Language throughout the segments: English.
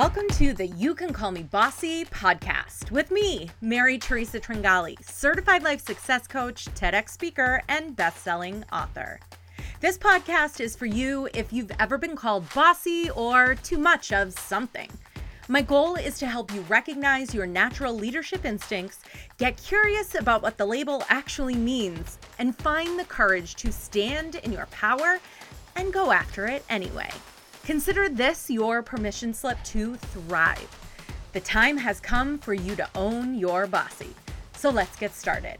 Welcome to the You Can Call Me Bossy podcast with me, Mary Teresa Tringali, certified life success coach, TEDx speaker, and best-selling author. This podcast is for you if you've ever been called bossy or too much of something. My goal is to help you recognize your natural leadership instincts, get curious about what the label actually means, and find the courage to stand in your power and go after it anyway. Consider this your permission slip to thrive. The time has come for you to own your bossy. So let's get started.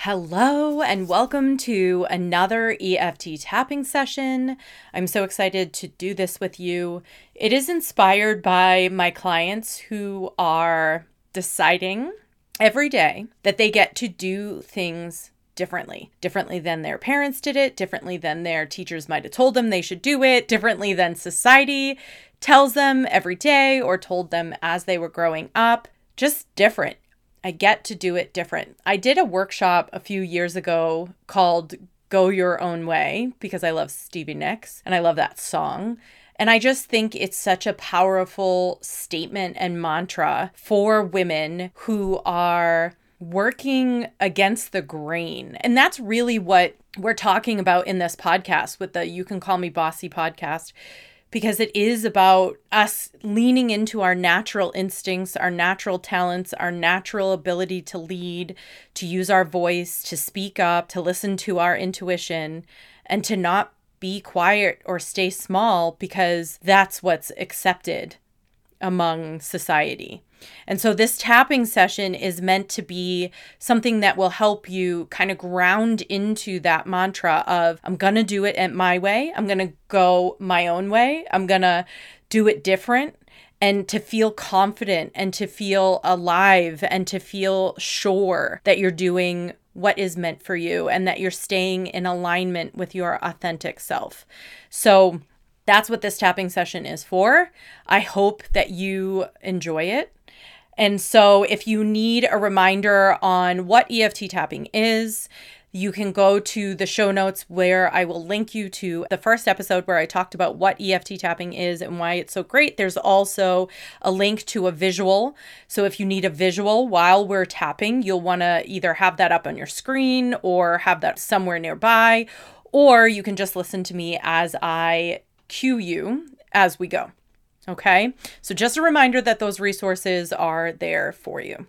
Hello, and welcome to another EFT tapping session. I'm so excited to do this with you. It is inspired by my clients who are deciding every day that they get to do things differently, differently than their parents did it, differently than their teachers might have told them they should do it, differently than society tells them every day or told them as they were growing up. Just different. I get to do it different. I did a workshop a few years ago called Go Your Own Way because I love Stevie Nicks and I love that song. And I just think it's such a powerful statement and mantra for women who are working against the grain. And that's really what we're talking about in this podcast with the You Can Call Me Bossy podcast because it is about us leaning into our natural instincts, our natural talents, our natural ability to lead, to use our voice, to speak up, to listen to our intuition, and to not be quiet or stay small because that's what's accepted among society. And so this tapping session is meant to be something that will help you kind of ground into that mantra of I'm going to do it at my way. I'm going to go my own way. I'm going to do it different and to feel confident and to feel alive and to feel sure that you're doing what is meant for you and that you're staying in alignment with your authentic self. So that's what this tapping session is for. I hope that you enjoy it. And so, if you need a reminder on what EFT tapping is, you can go to the show notes where I will link you to the first episode where I talked about what EFT tapping is and why it's so great. There's also a link to a visual. So if you need a visual while we're tapping, you'll want to either have that up on your screen or have that somewhere nearby, or you can just listen to me as I cue you as we go. Okay, so just a reminder that those resources are there for you.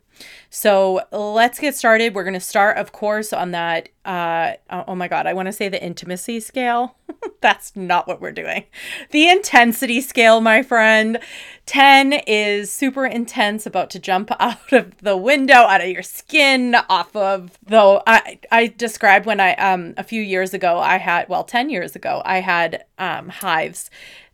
So let's get started. We're going to start, of course, on that. Uh, oh my God, I want to say the intimacy scale. That's not what we're doing. The intensity scale, my friend. 10 is super intense, about to jump out of the window, out of your skin, off of, though I, I described when I, um, a few years ago, I had, well, 10 years ago, I had um, hives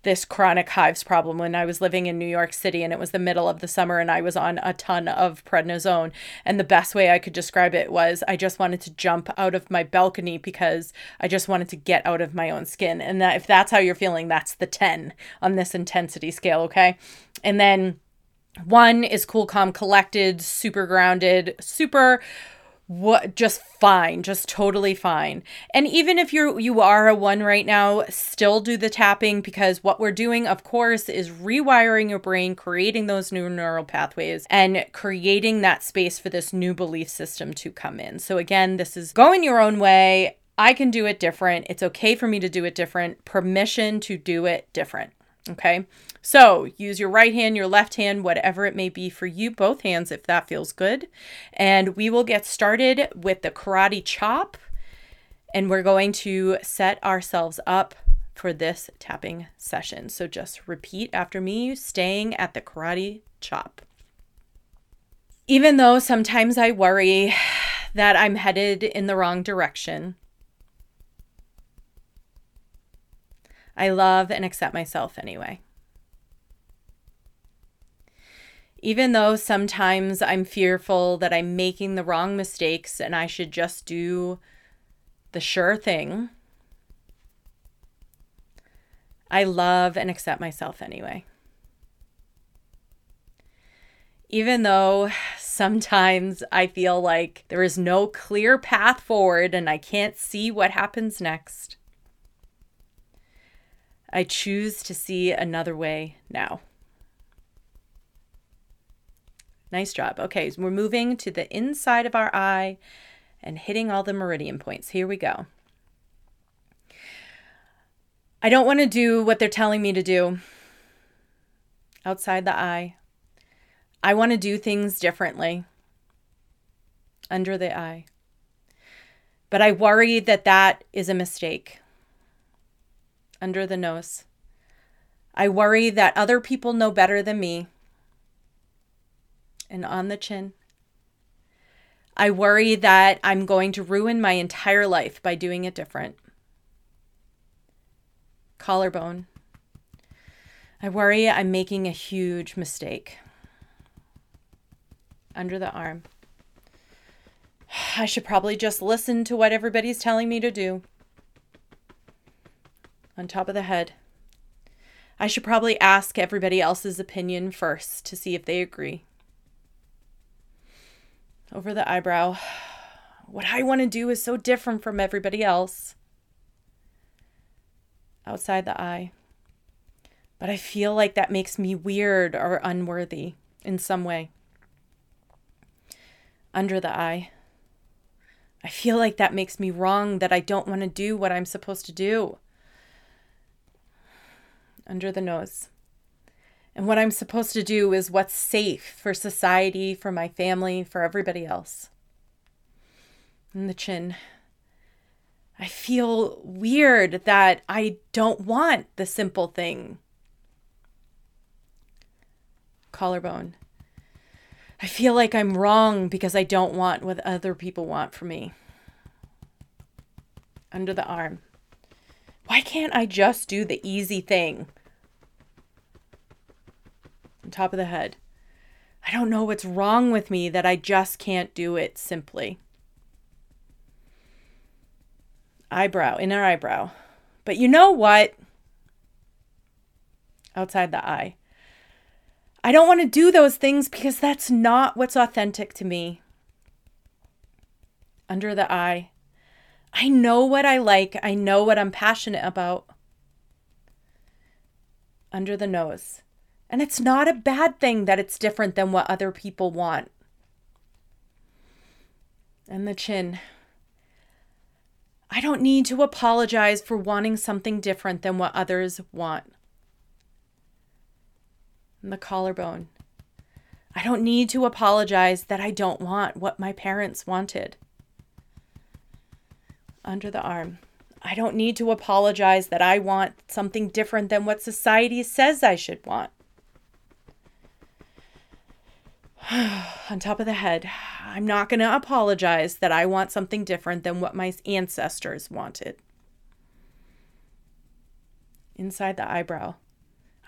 this chronic hives problem when I was living in New York City and it was the middle of the summer and I was on a ton of prednisone. And the best way I could describe it was I just wanted to jump out of my balcony because I just wanted to get out of my own skin. And that if that's how you're feeling, that's the 10 on this intensity scale, okay? And then one is cool, calm, collected, super grounded, super what just fine just totally fine. And even if you're you are a one right now still do the tapping because what we're doing of course is rewiring your brain creating those new neural pathways and creating that space for this new belief system to come in. So again this is going your own way. I can do it different. It's okay for me to do it different. Permission to do it different okay so use your right hand, your left hand, whatever it may be for you, both hands if that feels good. And we will get started with the karate chop. And we're going to set ourselves up for this tapping session. So just repeat after me, staying at the karate chop. Even though sometimes I worry that I'm headed in the wrong direction, I love and accept myself anyway. even though sometimes I'm fearful that I'm making the wrong mistakes and I should just do the sure thing, I love and accept myself anyway. Even though sometimes I feel like there is no clear path forward and I can't see what happens next, I choose to see another way now. Nice job. Okay, so we're moving to the inside of our eye and hitting all the meridian points. Here we go. I don't want to do what they're telling me to do outside the eye. I want to do things differently under the eye. But I worry that that is a mistake under the nose. I worry that other people know better than me and on the chin. I worry that I'm going to ruin my entire life by doing it different. Collarbone. I worry I'm making a huge mistake. Under the arm. I should probably just listen to what everybody's telling me to do. On top of the head. I should probably ask everybody else's opinion first to see if they agree over the eyebrow. What I want to do is so different from everybody else. Outside the eye. But I feel like that makes me weird or unworthy in some way. Under the eye. I feel like that makes me wrong, that I don't want to do what I'm supposed to do. Under the nose. And what I'm supposed to do is what's safe for society, for my family, for everybody else. In the chin. I feel weird that I don't want the simple thing. Collarbone. I feel like I'm wrong because I don't want what other people want for me. Under the arm. Why can't I just do the easy thing? On top of the head. I don't know what's wrong with me that I just can't do it simply. Eyebrow, inner eyebrow. But you know what? Outside the eye. I don't want to do those things because that's not what's authentic to me. Under the eye. I know what I like. I know what I'm passionate about. Under the nose. And it's not a bad thing that it's different than what other people want. And the chin. I don't need to apologize for wanting something different than what others want. And the collarbone. I don't need to apologize that I don't want what my parents wanted. Under the arm. I don't need to apologize that I want something different than what society says I should want. on top of the head. I'm not going to apologize that I want something different than what my ancestors wanted. Inside the eyebrow.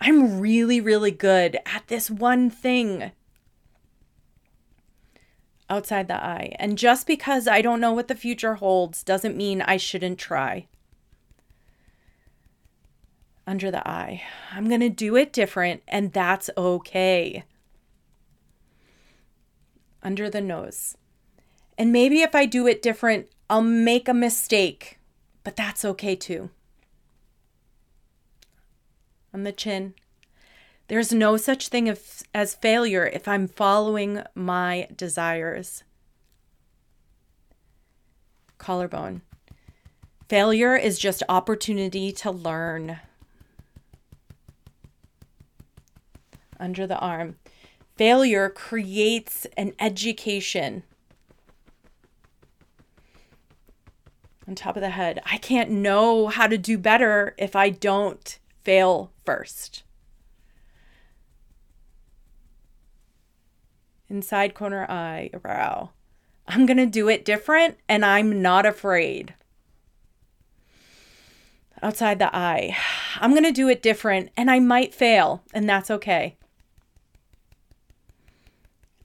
I'm really, really good at this one thing. Outside the eye. And just because I don't know what the future holds doesn't mean I shouldn't try. Under the eye. I'm going to do it different, and that's okay under the nose. And maybe if I do it different, I'll make a mistake, but that's okay too. On the chin. There's no such thing as failure if I'm following my desires. Collarbone. Failure is just opportunity to learn. Under the arm failure creates an education. On top of the head, I can't know how to do better if I don't fail first. Inside corner eye, brow. I'm going to do it different and I'm not afraid. Outside the eye, I'm going to do it different and I might fail, and that's okay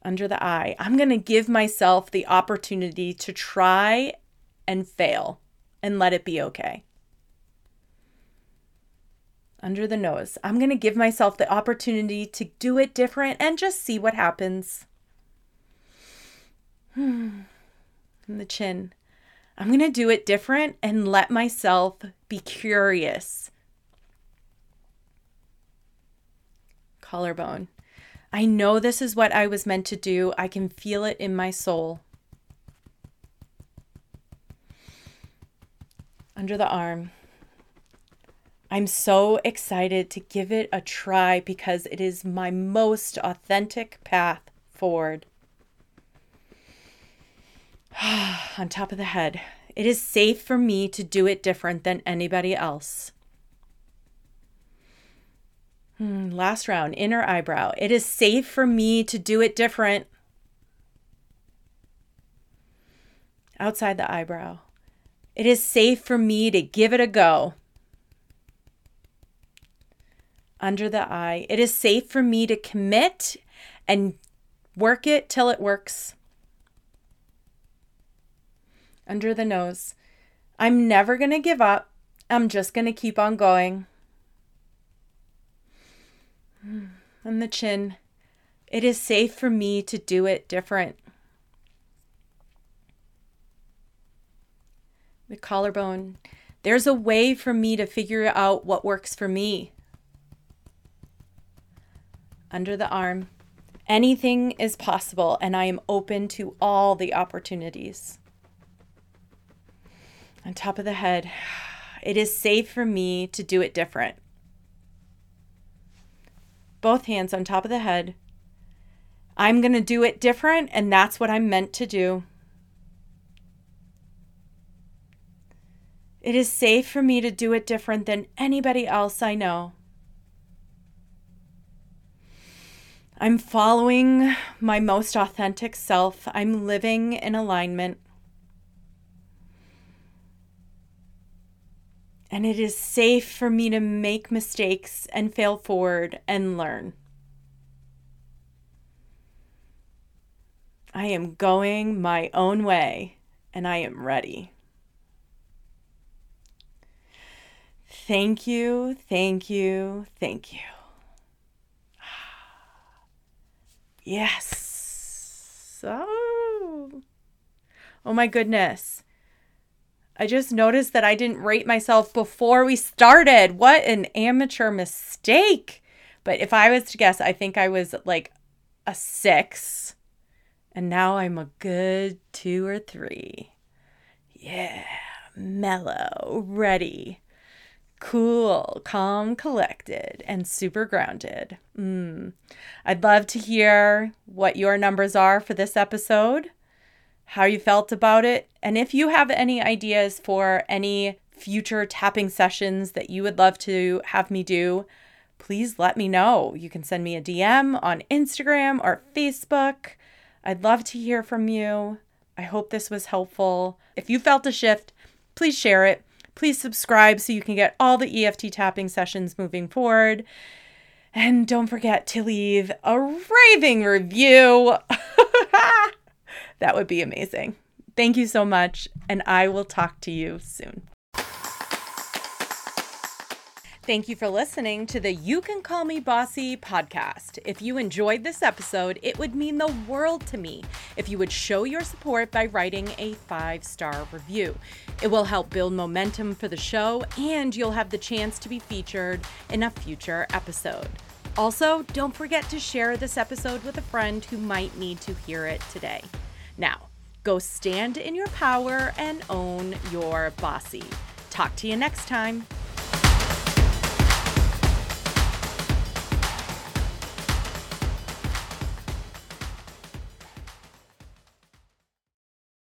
under the eye. I'm going to give myself the opportunity to try and fail and let it be okay. under the nose. I'm going to give myself the opportunity to do it different and just see what happens. in the chin. I'm going to do it different and let myself be curious. Collarbone. I know this is what I was meant to do. I can feel it in my soul. Under the arm. I'm so excited to give it a try because it is my most authentic path forward. On top of the head, it is safe for me to do it different than anybody else. Hmm, last round, inner eyebrow. It is safe for me to do it different. Outside the eyebrow. It is safe for me to give it a go under the eye. It is safe for me to commit and work it till it works. Under the nose. I'm never going to give up. I'm just going to keep on going. On the chin. It is safe for me to do it different. The collarbone. There's a way for me to figure out what works for me under the arm. Anything is possible, and I am open to all the opportunities. On top of the head, it is safe for me to do it different. Both hands on top of the head. I'm going to do it different, and that's what I'm meant to do. It is safe for me to do it different than anybody else I know. I'm following my most authentic self. I'm living in alignment. And it is safe for me to make mistakes and fail forward and learn. I am going my own way and I am ready. Thank you, thank you, thank you. Yes. Oh. Oh my goodness. I just noticed that I didn't rate myself before we started. What an amateur mistake. But if I was to guess, I think I was like a six. And now I'm a good two or three. Yeah, mellow, ready cool, calm, collected, and super grounded. Mm. I'd love to hear what your numbers are for this episode, how you felt about it, and if you have any ideas for any future tapping sessions that you would love to have me do, please let me know. You can send me a DM on Instagram or Facebook. I'd love to hear from you. I hope this was helpful. If you felt a shift, please share it Please subscribe so you can get all the EFT tapping sessions moving forward. And don't forget to leave a raving review. that would be amazing. Thank you so much, and I will talk to you soon. Thank you for listening to the You Can Call Me Bossy podcast. If you enjoyed this episode, it would mean the world to me if you would show your support by writing a five star review. It will help build momentum for the show, and you'll have the chance to be featured in a future episode. Also, don't forget to share this episode with a friend who might need to hear it today. Now, go stand in your power and own your bossy. Talk to you next time.